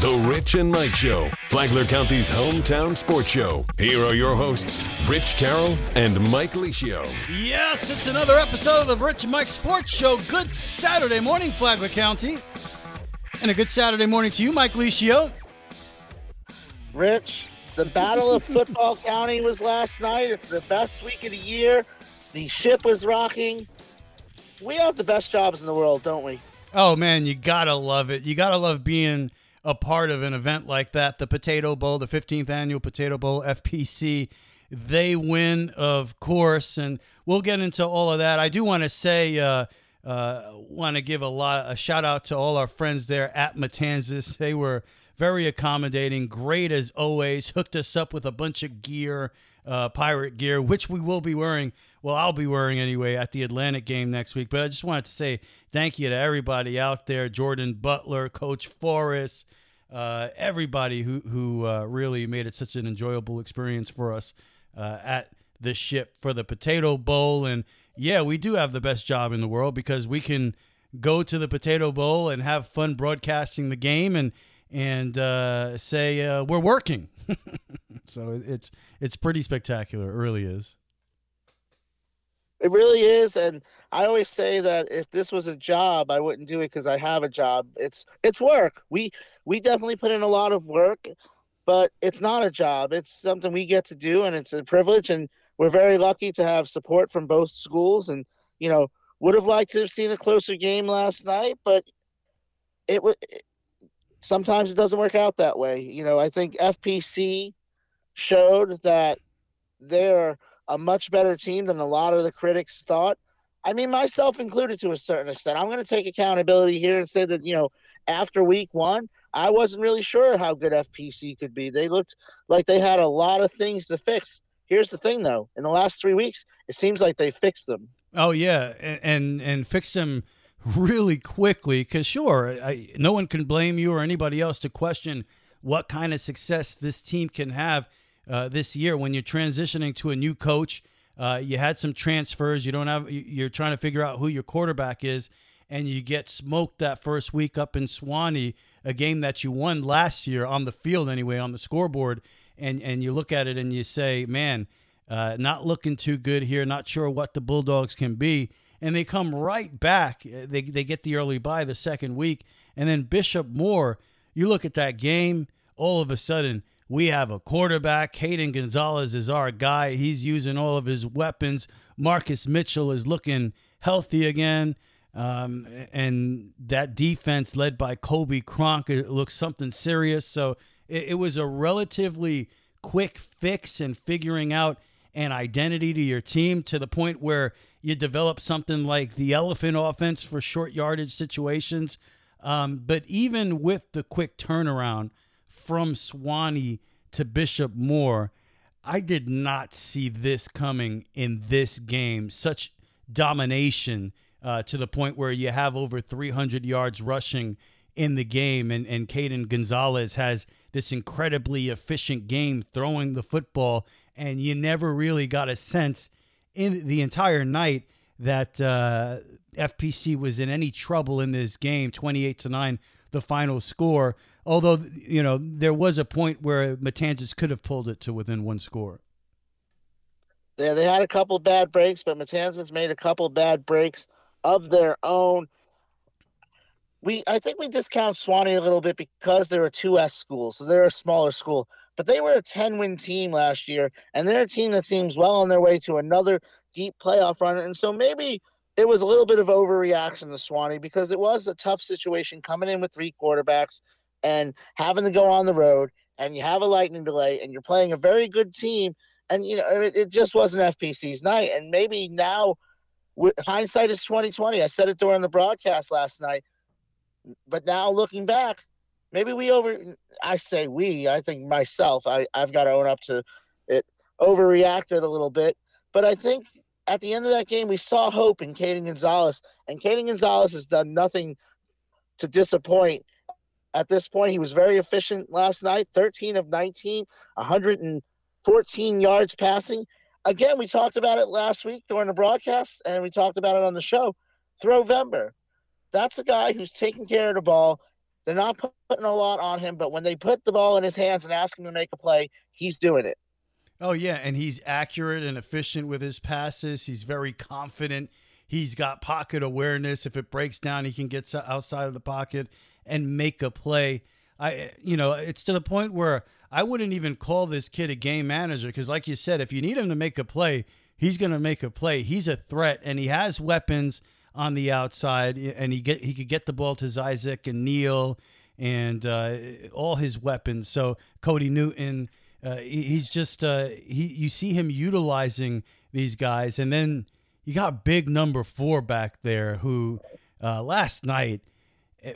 The Rich and Mike Show, Flagler County's hometown sports show. Here are your hosts, Rich Carroll and Mike Licio. Yes, it's another episode of the Rich and Mike Sports Show. Good Saturday morning, Flagler County. And a good Saturday morning to you, Mike Licio. Rich, the Battle of Football County was last night. It's the best week of the year. The ship was rocking. We have the best jobs in the world, don't we? Oh, man, you got to love it. You got to love being a part of an event like that, the Potato Bowl, the 15th annual Potato Bowl, FPC. They win, of course, and we'll get into all of that. I do want to say, uh, uh, want to give a lot a shout out to all our friends there at Matanzas. They were very accommodating, great as always. Hooked us up with a bunch of gear, uh, pirate gear, which we will be wearing. Well, I'll be wearing anyway at the Atlantic game next week. But I just wanted to say thank you to everybody out there Jordan Butler, Coach Forrest, uh, everybody who, who uh, really made it such an enjoyable experience for us uh, at the ship for the Potato Bowl. And yeah, we do have the best job in the world because we can go to the Potato Bowl and have fun broadcasting the game and and uh, say uh, we're working. so it's it's pretty spectacular. It really is. It really is, and I always say that if this was a job, I wouldn't do it because I have a job. It's it's work. We we definitely put in a lot of work, but it's not a job. It's something we get to do, and it's a privilege. And we're very lucky to have support from both schools. And you know, would have liked to have seen a closer game last night, but it would. Sometimes it doesn't work out that way. You know, I think FPC showed that they're a much better team than a lot of the critics thought. I mean, myself included to a certain extent. I'm going to take accountability here and say that, you know, after week one, I wasn't really sure how good FPC could be. They looked like they had a lot of things to fix. Here's the thing, though: in the last three weeks, it seems like they fixed them. Oh yeah, and and, and fixed them really quickly. Because sure, I, no one can blame you or anybody else to question what kind of success this team can have uh, this year when you're transitioning to a new coach. Uh, you had some transfers. You don't have. You're trying to figure out who your quarterback is, and you get smoked that first week up in Suwannee, a game that you won last year on the field anyway, on the scoreboard. And and you look at it and you say, man, uh, not looking too good here. Not sure what the Bulldogs can be. And they come right back. They they get the early bye the second week, and then Bishop Moore. You look at that game. All of a sudden, we have a quarterback. Hayden Gonzalez is our guy. He's using all of his weapons. Marcus Mitchell is looking healthy again. Um, and that defense led by Colby Cronk looks something serious. So it, it was a relatively quick fix and figuring out an identity to your team to the point where you develop something like the elephant offense for short yardage situations. Um, but even with the quick turnaround, from Suwannee to Bishop Moore, I did not see this coming in this game. Such domination uh, to the point where you have over 300 yards rushing in the game, and and Caden Gonzalez has this incredibly efficient game throwing the football, and you never really got a sense in the entire night that uh, FPC was in any trouble in this game. 28 to nine, the final score although you know there was a point where Matanzas could have pulled it to within one score. Yeah, they had a couple bad breaks, but Matanzas made a couple bad breaks of their own. We, I think we discount Suwannee a little bit because they're a two S school, so they're a smaller school. But they were a 10 win team last year, and they're a team that seems well on their way to another deep playoff run. And so maybe it was a little bit of overreaction to Suwannee because it was a tough situation coming in with three quarterbacks and having to go on the road and you have a lightning delay and you're playing a very good team and you know it, it just wasn't FPC's night and maybe now with hindsight is 2020 I said it during the broadcast last night but now looking back maybe we over I say we I think myself I I've got to own up to it overreacted a little bit but I think at the end of that game we saw hope in Caden Gonzalez and Caden Gonzalez has done nothing to disappoint at this point. He was very efficient last night 13 of 19, 114 yards passing. Again, we talked about it last week during the broadcast, and we talked about it on the show. Throwvember. That's a guy who's taking care of the ball They're not putting a lot on him, but when they put the ball in his hands and ask him to make a play, he's doing it. Oh yeah, and he's accurate and efficient with his passes. He's very confident. He's got pocket awareness. If it breaks down, he can get outside of the pocket and make a play. I you know, it's to the point where I wouldn't even call this kid a game manager because like you said, if you need him to make a play, he's going to make a play. He's a threat and he has weapons on the outside and he get he could get the ball to Isaac and Neal and uh, all his weapons. So Cody Newton uh, he's just uh, he. You see him utilizing these guys, and then you got big number four back there who uh, last night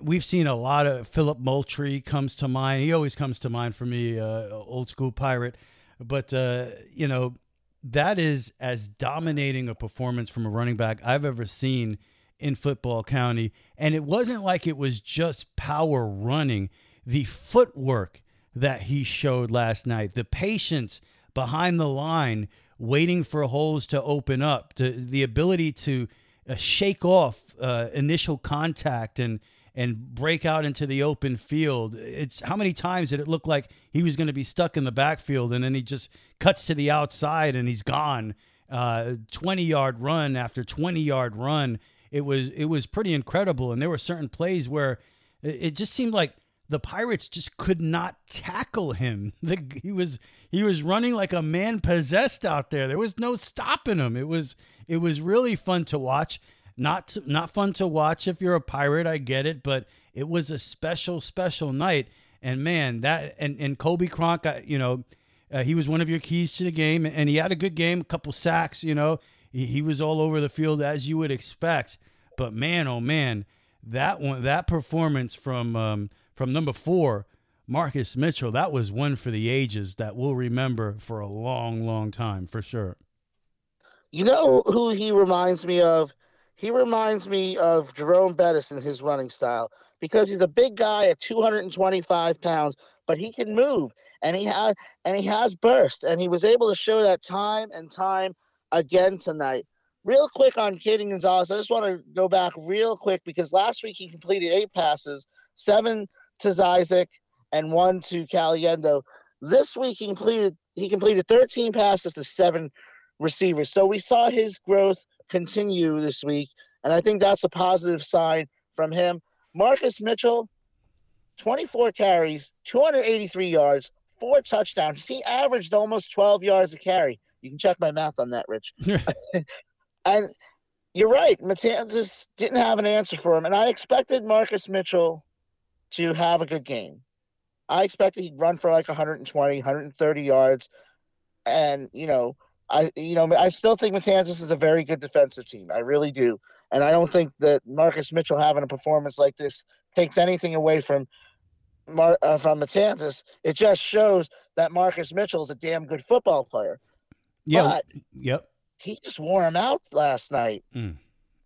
we've seen a lot of Philip Moultrie comes to mind. He always comes to mind for me, uh, old school pirate. But uh, you know that is as dominating a performance from a running back I've ever seen in football county, and it wasn't like it was just power running. The footwork that he showed last night. The patience behind the line, waiting for holes to open up, to, the ability to uh, shake off uh, initial contact and and break out into the open field. It's how many times did it look like he was going to be stuck in the backfield and then he just cuts to the outside and he's gone. Uh, 20 yard run after 20 yard run. It was it was pretty incredible, and there were certain plays where it, just seemed like the Pirates just could not tackle him. The, he was he was running like a man possessed out there. There was no stopping him. It was it was really fun to watch. Not not fun to watch if you're a pirate. I get it, but it was a special special night. And man, that and and Colby Cronk, you know, uh, he was one of your keys to the game, and he had a good game, a couple sacks. You know, he, he was all over the field as you would expect. But man, oh man, that one that performance from um, from number four, Marcus Mitchell, that was one for the ages that we'll remember for a long, long time for sure. You know who he reminds me of? He reminds me of Jerome Bettis in his running style because he's a big guy at 225 pounds, but he can move and he has and he has burst and he was able to show that time and time again tonight. Real quick on Caden Gonzalez, I just want to go back real quick because last week he completed eight passes, seven to Zizek and one to Caliendo. This week he completed he completed 13 passes to seven receivers. So we saw his growth continue this week, and I think that's a positive sign from him. Marcus Mitchell, 24 carries, 283 yards, four touchdowns. He averaged almost 12 yards a carry. You can check my math on that, Rich. and you're right. Matanzas didn't have an answer for him, and I expected Marcus Mitchell to have a good game. I expected he'd run for like 120, 130 yards. And, you know, I you know, I still think Matanzas is a very good defensive team. I really do. And I don't think that Marcus Mitchell having a performance like this takes anything away from Mar- uh, from Matanzas. It just shows that Marcus Mitchell is a damn good football player. Yeah. But yep. He just wore him out last night. Mm.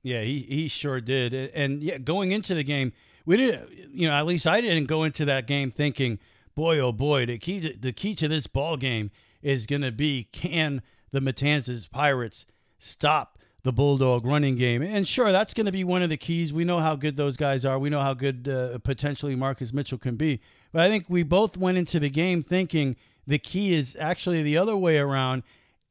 Yeah, he, he sure did. And yeah, going into the game, we didn't, you know, at least I didn't go into that game thinking, boy, oh boy, the key to, the key to this ball game is going to be can the Matanzas Pirates stop the Bulldog running game? And sure, that's going to be one of the keys. We know how good those guys are. We know how good uh, potentially Marcus Mitchell can be. But I think we both went into the game thinking the key is actually the other way around.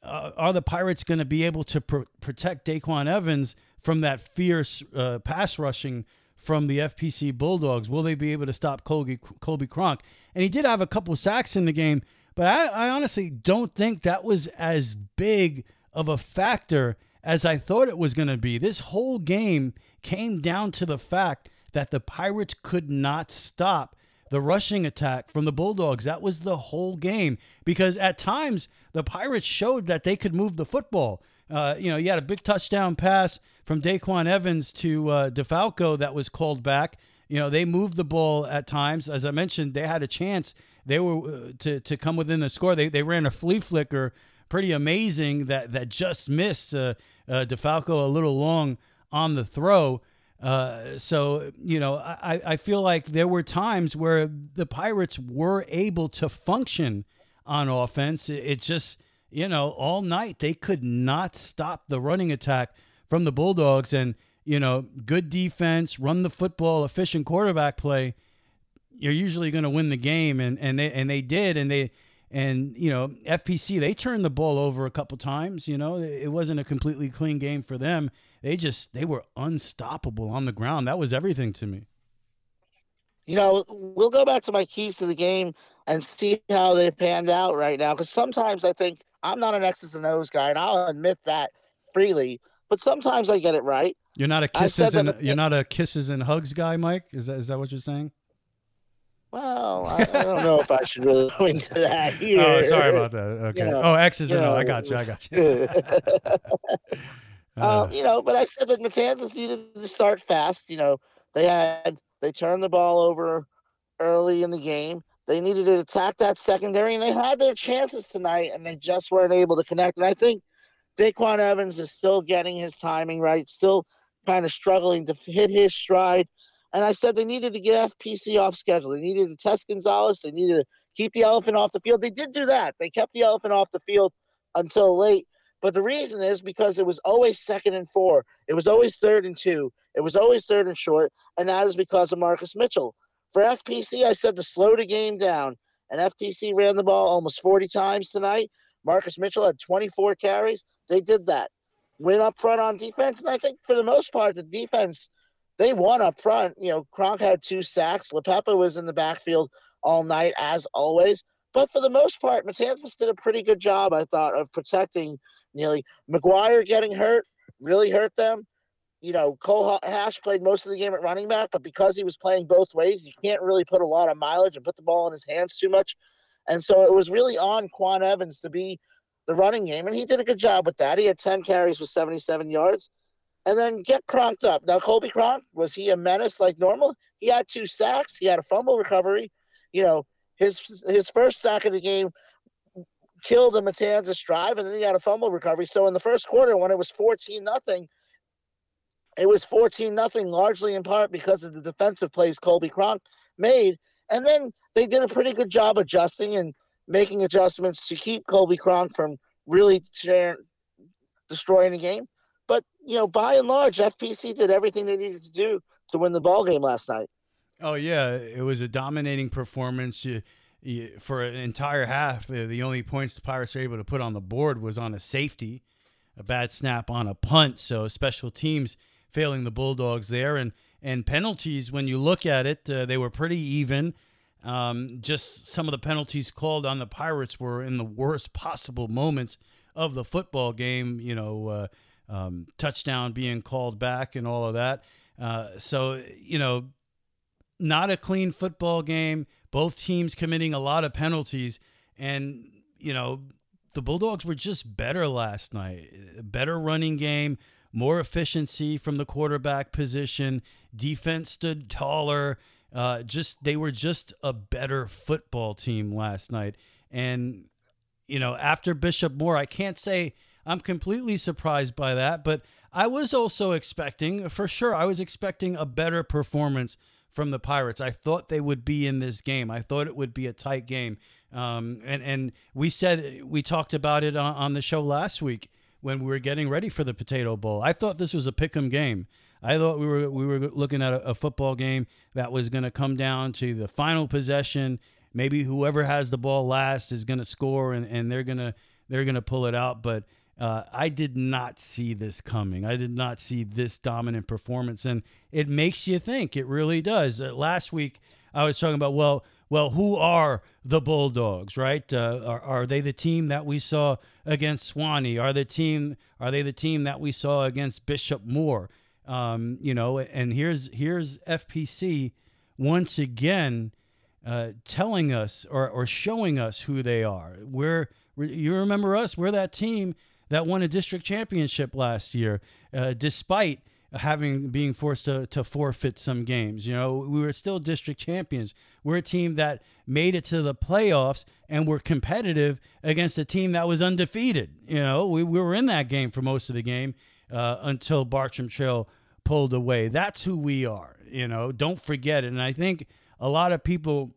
Uh, are the Pirates going to be able to pr- protect DaQuan Evans from that fierce uh, pass rushing from the FPC Bulldogs. Will they be able to stop Colby, Colby Cronk? And he did have a couple sacks in the game, but I, I honestly don't think that was as big of a factor as I thought it was going to be. This whole game came down to the fact that the Pirates could not stop the rushing attack from the Bulldogs. That was the whole game because at times the Pirates showed that they could move the football. Uh, you know, you had a big touchdown pass from DaQuan Evans to uh, DeFalco that was called back. You know, they moved the ball at times. As I mentioned, they had a chance. They were uh, to to come within the score. They they ran a flea flicker, pretty amazing that that just missed uh, uh, DeFalco a little long on the throw. Uh, so you know, I I feel like there were times where the Pirates were able to function on offense. It, it just you know, all night they could not stop the running attack from the Bulldogs. And, you know, good defense, run the football, efficient quarterback play. You're usually going to win the game, and and they and they did, and they and you know FPC they turned the ball over a couple times. You know, it wasn't a completely clean game for them. They just they were unstoppable on the ground. That was everything to me. You know, we'll go back to my keys to the game and see how they panned out right now. Because sometimes I think I'm not an X's and O's guy, and I'll admit that freely. But sometimes I get it right. You're not a kisses and you're not a kisses and hugs guy, Mike. Is that is that what you're saying? Well, I, I don't know if I should really go into that here. Oh, sorry about that. Okay. You know, oh, X's and O. I got you. I got you. uh, um, you know, but I said that Matanzas needed to start fast. You know, they had they turned the ball over early in the game. They needed to attack that secondary, and they had their chances tonight, and they just weren't able to connect. And I think Daquan Evans is still getting his timing right, still kind of struggling to hit his stride. And I said they needed to get FPC off schedule. They needed to test Gonzalez. They needed to keep the elephant off the field. They did do that. They kept the elephant off the field until late. But the reason is because it was always second and four. It was always third and two. It was always third and short. And that is because of Marcus Mitchell. For FPC, I said to slow the game down. And FPC ran the ball almost 40 times tonight. Marcus Mitchell had 24 carries. They did that. Went up front on defense. And I think for the most part, the defense, they won up front. You know, Cronk had two sacks. LaPepa was in the backfield all night, as always. But for the most part, Matanzas did a pretty good job, I thought, of protecting Neely. McGuire getting hurt really hurt them you know, Cole Hash played most of the game at running back, but because he was playing both ways, you can't really put a lot of mileage and put the ball in his hands too much. And so it was really on Quan Evans to be the running game, and he did a good job with that. He had 10 carries for 77 yards. And then get cronked up. Now, Colby Cronk, was he a menace like normal? He had two sacks. He had a fumble recovery. You know, his his first sack of the game killed a Matanzas drive, and then he had a fumble recovery. So in the first quarter, when it was 14 nothing, it was 14 nothing, largely in part because of the defensive plays Colby Cronk made. And then they did a pretty good job adjusting and making adjustments to keep Colby Cronk from really destroying the game. But, you know, by and large, FPC did everything they needed to do to win the ball game last night. Oh, yeah. It was a dominating performance. You, you, for an entire half, uh, the only points the Pirates were able to put on the board was on a safety, a bad snap on a punt. So special teams – failing the Bulldogs there. And and penalties, when you look at it, uh, they were pretty even. Um, just some of the penalties called on the Pirates were in the worst possible moments of the football game. You know, uh, um, touchdown being called back and all of that. Uh, so you know, not a clean football game. Both teams committing a lot of penalties, and you know, the Bulldogs were just better last night. Better running game more efficiency from the quarterback position. Defense stood taller. Uh, just they were just a better football team last night. And you know, after Bishop Moore, I can't say I'm completely surprised by that, but I was also expecting, for sure, I was expecting a better performance from the Pirates. I thought they would be in this game. I thought it would be a tight game. Um, and and we said we talked about it on, on the show last week when we were getting ready for the Potato Bowl. I thought this was a pick'em game. I thought we were we were looking at a, a football game that was going to come down to the final possession. Maybe whoever has the ball last is going to score, and, and they're gonna they're gonna pull it out. But uh, I did not see this coming. I did not see this dominant performance, and it makes you think. It really does. Uh, last week I was talking about well well, who are the Bulldogs, right? Uh, are, are they the team that we saw against Suwannee? Are the team are they the team that we saw against Bishop Moore? Um, you know, and here's here's FPC once again uh, telling us or, or showing us who they are. We're you remember us? We're that team that won a district championship last year, uh, despite having being forced to, to forfeit some games. You know, we were still district champions. We're a team that made it to the playoffs and were competitive against a team that was undefeated. You know, we, we were in that game for most of the game uh, until Bartram Trail pulled away. That's who we are. You know, don't forget it. And I think a lot of people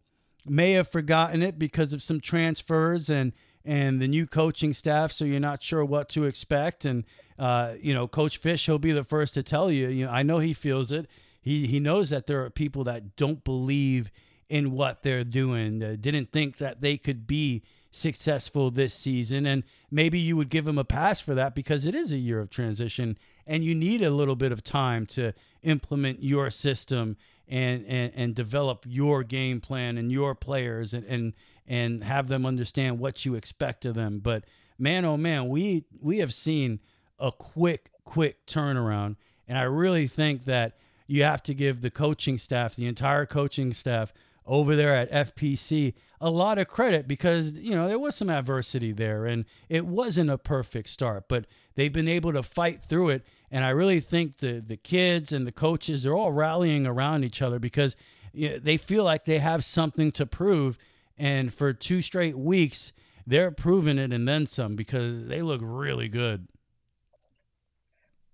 may have forgotten it because of some transfers and and the new coaching staff, so you're not sure what to expect and uh, you know, Coach Fish, he'll be the first to tell you. You know, I know he feels it. He he knows that there are people that don't believe in what they're doing. Uh, didn't think that they could be successful this season. And maybe you would give them a pass for that because it is a year of transition and you need a little bit of time to implement your system and, and, and develop your game plan and your players and, and, and have them understand what you expect of them. But man, oh man, we, we have seen a quick, quick turnaround. And I really think that you have to give the coaching staff, the entire coaching staff over there at FPC, a lot of credit because, you know, there was some adversity there and it wasn't a perfect start, but they've been able to fight through it. And I really think the, the kids and the coaches, they're all rallying around each other because you know, they feel like they have something to prove. And for two straight weeks, they're proving it and then some because they look really good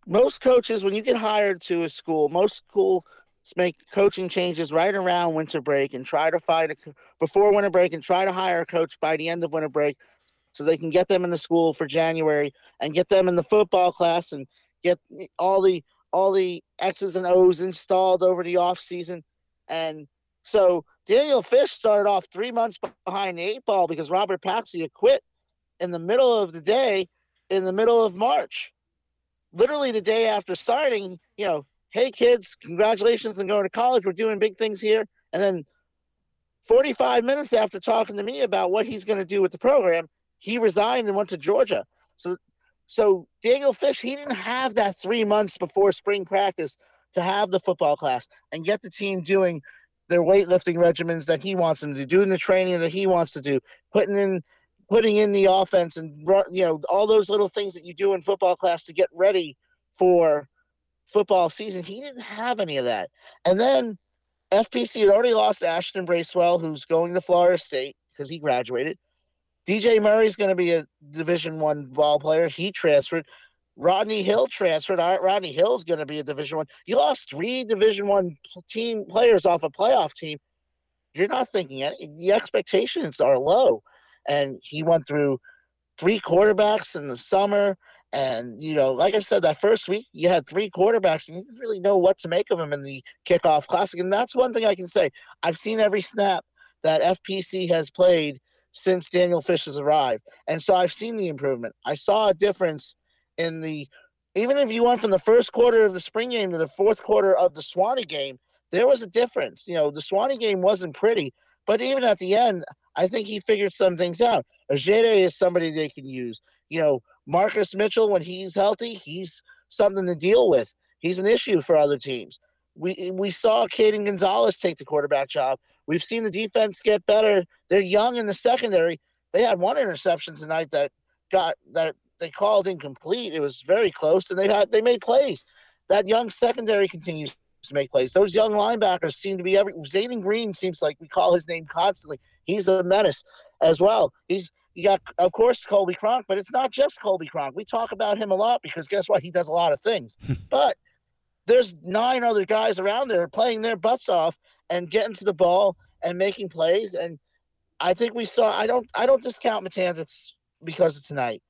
most coaches, when you get hired to a school, most schools make coaching changes right around winter break and try to find a before winter break and try to hire a coach by the end of winter break so they can get them in the school for January and get them in the football class and get all the all the X's and O's installed over the off season. And so Daniel Fish started off three months behind the eight ball because Robert Paxia quit in the middle of the day in the middle of March literally the day after signing, you know, hey kids, congratulations on going to college. We're doing big things here. And then 45 minutes after talking to me about what he's going to do with the program, he resigned and went to Georgia. So so Daniel Fish, he didn't have that three months before spring practice to have the football class and get the team doing their weightlifting regimens that he wants them to do, doing the training that he wants to do, putting in putting in the offense and you know all those little things that you do in football class to get ready for football season. He didn't have any of that. And then FPC had already lost Ashton Bracewell, who's going to Florida State because he graduated. DJ Murray's going to be a Division One ball player. He transferred. Rodney Hill transferred. Rodney Hill's going to be a Division One. You lost three Division One team players off a playoff team. You're not thinking any. The expectations are low and he went through three quarterbacks in the summer. And, you know, like I said, that first week you had three quarterbacks and you didn't really know what to make of them in the kickoff classic. And that's one thing I can say. I've seen every snap that FPC has played since Daniel Fish has arrived. And so I've seen the improvement. I saw a difference in the, even if you went from the first quarter of the spring game to the fourth quarter of the Suwannee game, there was a difference. You know, the Suwannee game wasn't pretty, but even at the end, I think he figured some things out. Ajede is somebody they can use. You know, Marcus Mitchell, when he's healthy, he's something to deal with. He's an issue for other teams. We we saw Caden Gonzalez take the quarterback job. We've seen the defense get better. They're young in the secondary. They had one interception tonight that got that they called incomplete. It was very close, and they had they made plays. That young secondary continues to make plays. Those young linebackers seem to be every. Zayden Green seems like we call his name constantly. He's a menace as well. He's you got of course Colby Cronk, but it's not just Colby Cronk. We talk about him a lot because guess what? He does a lot of things. but there's nine other guys around there playing their butts off and getting to the ball and making plays. And I think we saw. I don't. I don't discount Matanzas because of tonight.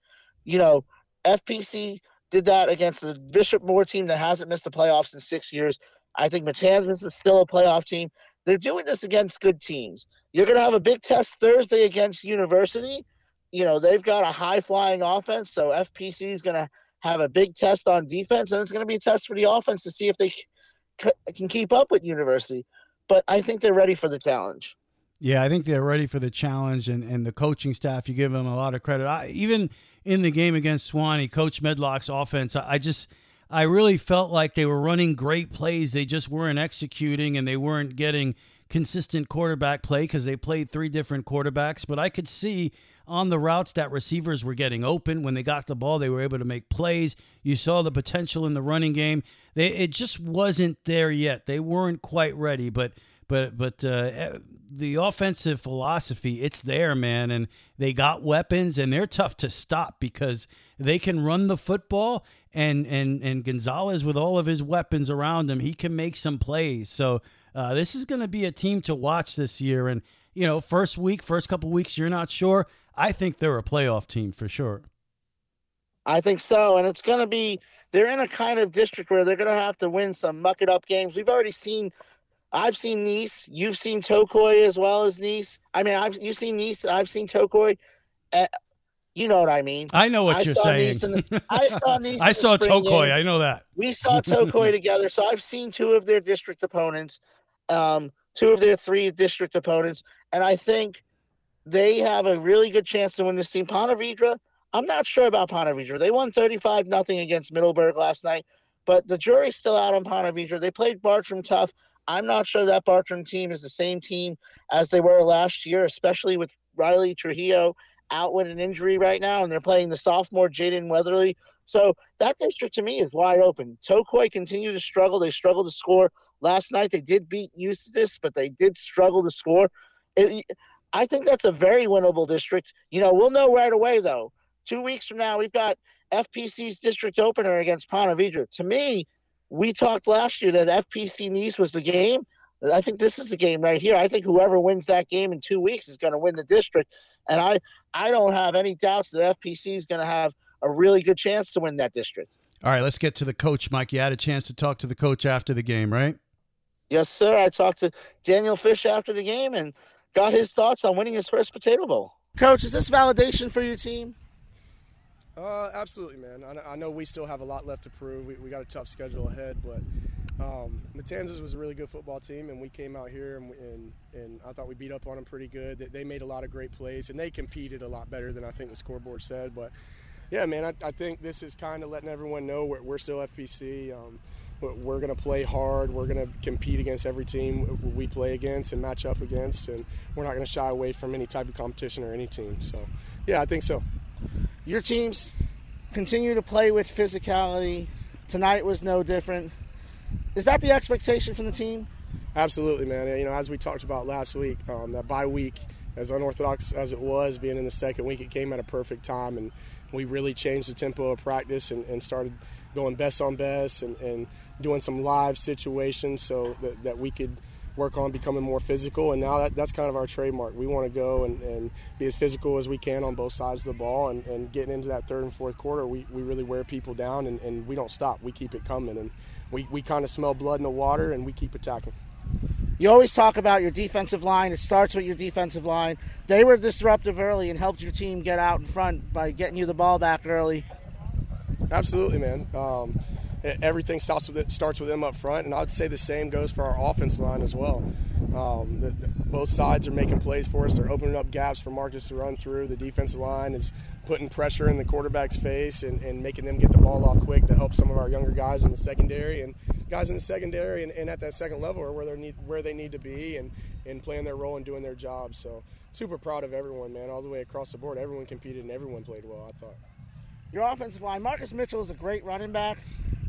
You know, FPC did that against the Bishop Moore team that hasn't missed the playoffs in six years. I think Matanzas is still a playoff team. They're doing this against good teams. You're going to have a big test Thursday against University. You know, they've got a high flying offense, so FPC is going to have a big test on defense, and it's going to be a test for the offense to see if they can keep up with University. But I think they're ready for the challenge. Yeah, I think they're ready for the challenge, and, and the coaching staff, you give them a lot of credit. I, even in the game against Suwannee, Coach Medlock's offense, I, just – I really felt like they were running great plays. They just weren't executing and they weren't getting consistent quarterback play because they played three different quarterbacks. But I could see on the routes that receivers were getting open. When they got the ball, they were able to make plays. You saw the potential in the running game. They, it just wasn't there yet. They weren't quite ready. But but but uh, eh, the offensive philosophy it's there man and they got weapons and they're tough to stop because they can run the football and and and Gonzalez with all of his weapons around him, he can make some plays. So uh, this is going to be a team to watch this year. And you know, first week, first couple weeks, you're not sure. I think they're a playoff team for sure. I think so, and it's going to be. They're in a kind of district where they're going to have to win some muck it up games. We've already seen I've seen Nease. You've seen Tocoi as well as Nease. I mean, I've you've seen Nease. I've seen Tocoi. Uh, you know what I mean. I know what I you're saying. In the- I saw Nease. I saw Tocoi. game. I know that. We saw Tocoi together, so I've seen two of their district opponents, um, two of their three district opponents, and I think they have a really good chance to win this team. Ponte Vedra, I'm not sure about Ponte Vedra. They won 35 nothing against Middleburg last night, but the jury's still out on Ponte Vedra. They played Bartram tough. I'm not sure that Bartram team is the same team as they were last year, especially with Riley Trujillo out with an injury right now, and they're playing the sophomore Jaden Weatherly. So that district to me is wide open. Tocoi continue to struggle. They struggle to score. Last night they did beat Eustis, but they did struggle to score. It, I think that's a very winnable district. You know, we'll know right away though. Two weeks from now, we've got FPC's district opener against Ponte Vedra. To me, we talked last year that FPC Nease was the game. I think this is the game right here. I think whoever wins that game in two weeks is going to win the district, and I I don't have any doubts that FPC is going to have a really good chance to win that district. All right, let's get to the coach, Mike. You had a chance to talk to the coach after the game, right? Yes, sir. I talked to Daniel Fish after the game and got his thoughts on winning his first Potato Bowl. Coach, is this validation for your team? Uh, absolutely, man. I I know we still have a lot left to prove. We, we got a tough schedule ahead, but um, Matanzas was a really good football team, and we came out here and, and, and I thought we beat up on them pretty good. They, made a lot of great plays, and they competed a lot better than I think the scoreboard said. But yeah, man, I, I think this is kind of letting everyone know we're, we're still FPC. Um, we're going to play hard. We're going to compete against every team we play against and match up against, and we're not going to shy away from any type of competition or any team. So, yeah, I think so. Your teams continue to play with physicality. Tonight was no different. Is that the expectation from the team? Absolutely, man. You know, as we talked about last week, um, that bye week, as unorthodox as it was, being in the second week, it came at a perfect time, and we really changed the tempo of practice and, and started going best on best and, and doing some live situations so that, that we could work on becoming more physical. And now that, that's kind of our trademark. We want to go and, and be as physical as we can on both sides of the ball, and, and getting into that third and fourth quarter, we, we really wear people down, and, and we don't stop. We keep it coming, and we, we kind of smell blood in the water, and we keep attacking. You always talk about your defensive line. It starts with your defensive line. They were disruptive early and helped your team get out in front by getting you the ball back early. Absolutely, man. Um, everything starts with it, starts with them up front, and I'd say the same goes for our offense line as well. Um, the, the- both sides are making plays for us. They're opening up gaps for Marcus to run through. The defensive line is putting pressure in the quarterback's face and, and making them get the ball off quick to help some of our younger guys in the secondary and guys in the secondary and, and at that second level are where they need where they need to be and, and playing their role and doing their job. So super proud of everyone, man, all the way across the board. Everyone competed and everyone played well. I thought. Your offensive line, Marcus Mitchell is a great running back.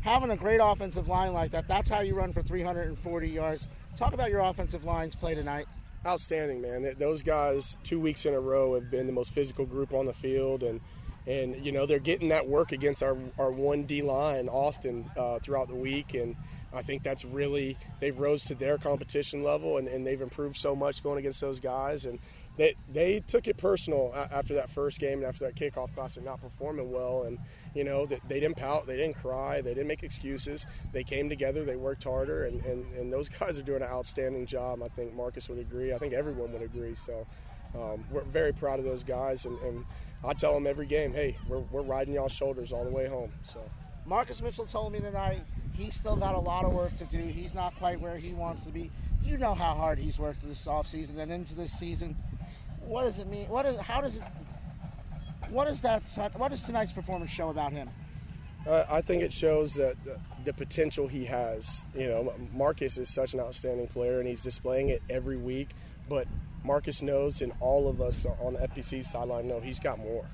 Having a great offensive line like that, that's how you run for 340 yards. Talk about your offensive line's play tonight. outstanding, man. Those guys, two weeks in a row, have been the most physical group on the field, and and you know they're getting that work against our our one D line often uh, throughout the week, and I think that's really they've rose to their competition level, and, and they've improved so much going against those guys, and they they took it personal after that first game and after that kickoff classic not performing well, and you know that they didn't pout, they didn't cry, they didn't make excuses. They came together, they worked harder, and, and, and those guys are doing an outstanding job. I think Marcus would agree. I think everyone would agree. So um, we're very proud of those guys, and, and I tell them every game, hey, we're, we're riding y'all's shoulders all the way home. So Marcus Mitchell told me tonight he's still got a lot of work to do. He's not quite where he wants to be. You know how hard he's worked this offseason and into this season. What does it mean? What is? How does it? What is that? What does tonight's performance show about him? Uh, I think it shows that the, potential he has. You know, Marcus is such an outstanding player, and he's displaying it every week. But Marcus knows, and all of us on the FPC sideline know he's got more.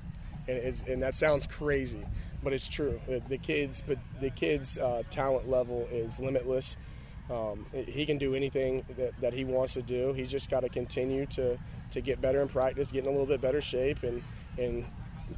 And, it's, and that sounds crazy, but it's true. The, the kids, but the kids' uh, talent level is limitless. Um, he can do anything that, that he wants to do. He's just got to continue to to get better in practice, get in a little bit better shape, and and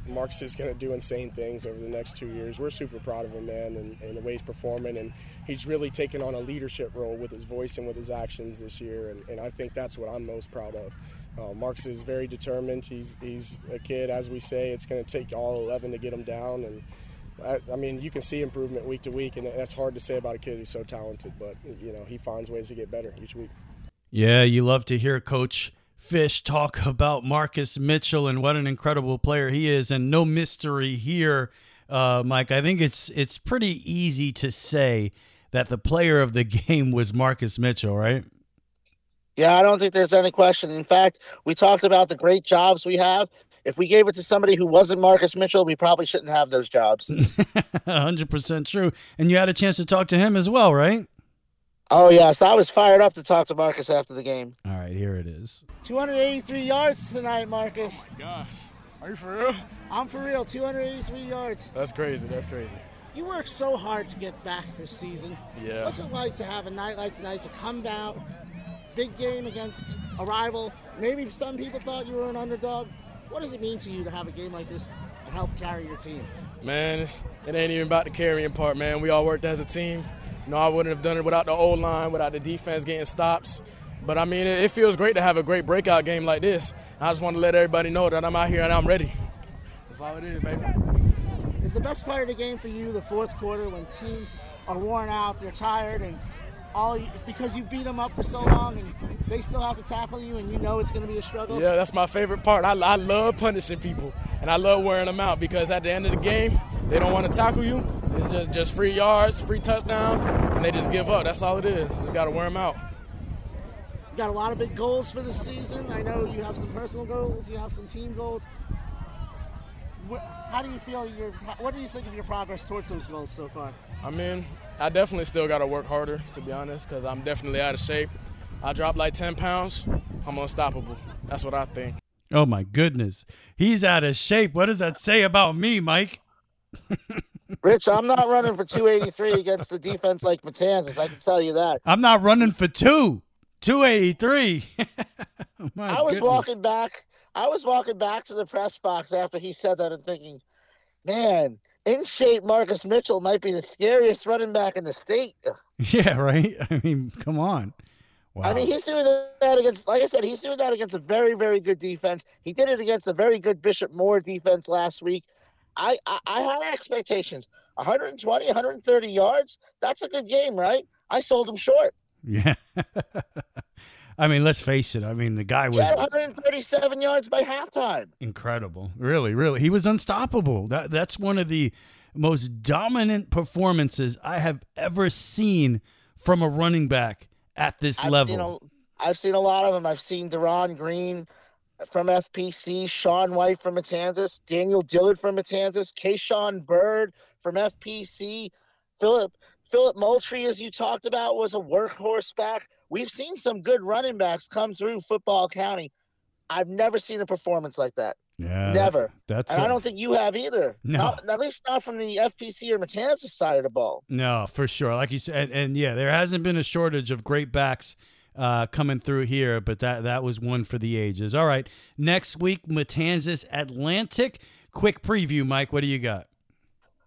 Mark's is going to do insane things over the next two years. We're super proud of him, man, and, and the way he's performing. And he's really taken on a leadership role with his voice and with his actions this year. And, and I think that's what I'm most proud of. Uh, is very determined. He's, he's a kid, as we say, it's going to take all 11 to get him down. And I, I mean, you can see improvement week to week, and that's hard to say about a kid who's so talented. But you know, he finds ways to get better each week. Yeah, you love to hear Coach Fish talk about Marcus Mitchell and what an incredible player he is, and no mystery here, uh, Mike. I think it's it's pretty easy to say that the player of the game was Marcus Mitchell, right? Yeah, I don't think there's any question. In fact, we talked about the great jobs we have. If we gave it to somebody who wasn't Marcus Mitchell, we probably shouldn't have those jobs. 100% true. And you had a chance to talk to him as well, right? Oh, yes. I was fired up to talk to Marcus after the game. All right, here it is. 283 yards tonight, Marcus. Oh gosh. Are you for real? I'm for real. 283 yards. That's crazy. That's crazy. You worked so hard to get back this season. Yeah. What's it like to have a night like tonight to come out, big game against a rival? Maybe some people thought you were an underdog. What does it mean to you to have a game like this and help carry your team? Man, it ain't even about the carrying part, man. We all worked as a team. You know, I wouldn't have done it without the O line, without the defense getting stops. But I mean, it, it feels great to have a great breakout game like this. I just want to let everybody know that I'm out here and I'm ready. That's all it is, baby. Is the best part of the game for you the fourth quarter when teams are worn out, they're tired, and all because you beat them up for so long and they still have to tackle you and you know it's going to be a struggle? Yeah, that's my favorite part. I, I love punishing people, and I love wearing them out because at the end of the game, they don't want to tackle you. It's just just free yards, free touchdowns, and they just give up. That's all it is. Just got to wear them out. You got a lot of big goals for this season. I know you have some personal goals, you have some team goals. How do you feel? Your what do you think of your progress towards those goals so far? I mean, I definitely still got to work harder, to be honest, because I'm definitely out of shape. I dropped like 10 pounds. I'm unstoppable. That's what I think. Oh my goodness. He's out of shape. What does that say about me, Mike? Rich, I'm not running for 283 against the defense like Matanzas. I can tell you that. I'm not running for two. 283. My I was goodness. walking back. I was walking back to the press box after he said that and thinking, man, in shape Marcus Mitchell might be the scariest running back in the state. Yeah, right. I mean, come on. Wow. I mean, he's doing that against, like I said, he's doing that against a very, very good defense. He did it against a very good Bishop Moore defense last week. I, I, I had expectations 120, 130 yards. That's a good game, right? I sold him short. yeah. I mean, let's face it. I mean, the guy was had 137 yards by halftime. incredible. Really, really. He was unstoppable. That that's one of the most dominant performances I have ever seen from a running back at this I've level. A, I've seen a lot of them. I've seen Deron Green from FPC, Sean White from Matanzas, Daniel Dillard from Matanzas, Kayshawn Bird from FPC, Philip Philip Moultrie, as you talked about, was a workhorse back. We've seen some good running backs come through Football County. I've never seen a performance like that. Yeah, Never. That's And I a- don't think you have either. No. Not, at least not from the FPC or Matanzas side of the ball. No, for sure. Like you said, and, and yeah, there hasn't been a shortage of great backs uh, coming through here, but that that was one for the ages. All right, next week, Matanzas Atlantic. Quick preview, Mike. What do you got?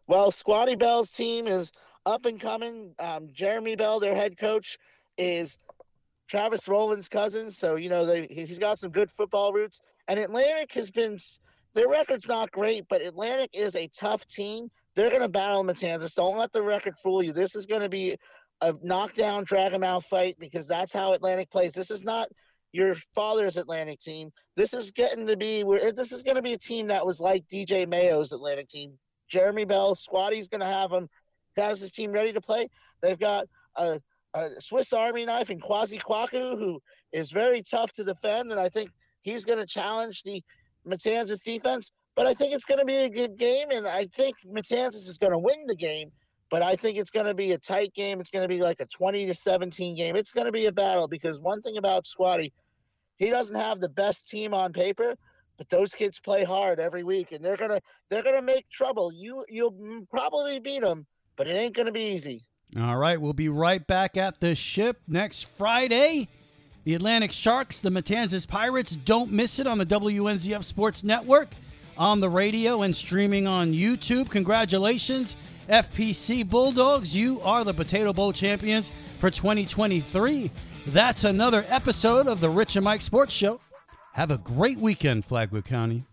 Well, Squatty Bell's team is up and coming. Um, Jeremy Bell, their head coach, is Travis Rowland's cousin. So, you know, they, he's got some good football roots. And Atlantic has been, their record's not great, but Atlantic is a tough team. They're going to battle Matanzas. Don't let the record fool you. This is going to be a knockdown, drag drag 'em out fight because that's how Atlantic plays. This is not your father's Atlantic team. This is getting to be where eh, this is going to be a team that was like DJ Mayo's Atlantic team. Jeremy Bell, Squatty's going to have him, has his team ready to play. They've got a, a Swiss Army knife in Quasi Kwaku, who is very tough to defend, and I think he's going to challenge the Matanzas defense. But I think it's going to be a good game, and I think Matanzas is going to win the game. But I think it's going to be a tight game. It's going to be like a 20 to 17 game. It's going to be a battle because one thing about Squatty, he doesn't have the best team on paper, but those kids play hard every week, and they're gonna they're gonna make trouble. You you'll probably beat them, but it ain't gonna be easy. All right, we'll be right back at the ship next Friday. The Atlantic Sharks, the Matanzas Pirates. Don't miss it on the WNZF Sports Network, on the radio, and streaming on YouTube. Congratulations, FPC Bulldogs. You are the Potato Bowl champions for 2023. That's another episode of the Rich and Mike Sports Show. Have a great weekend, Flagler County.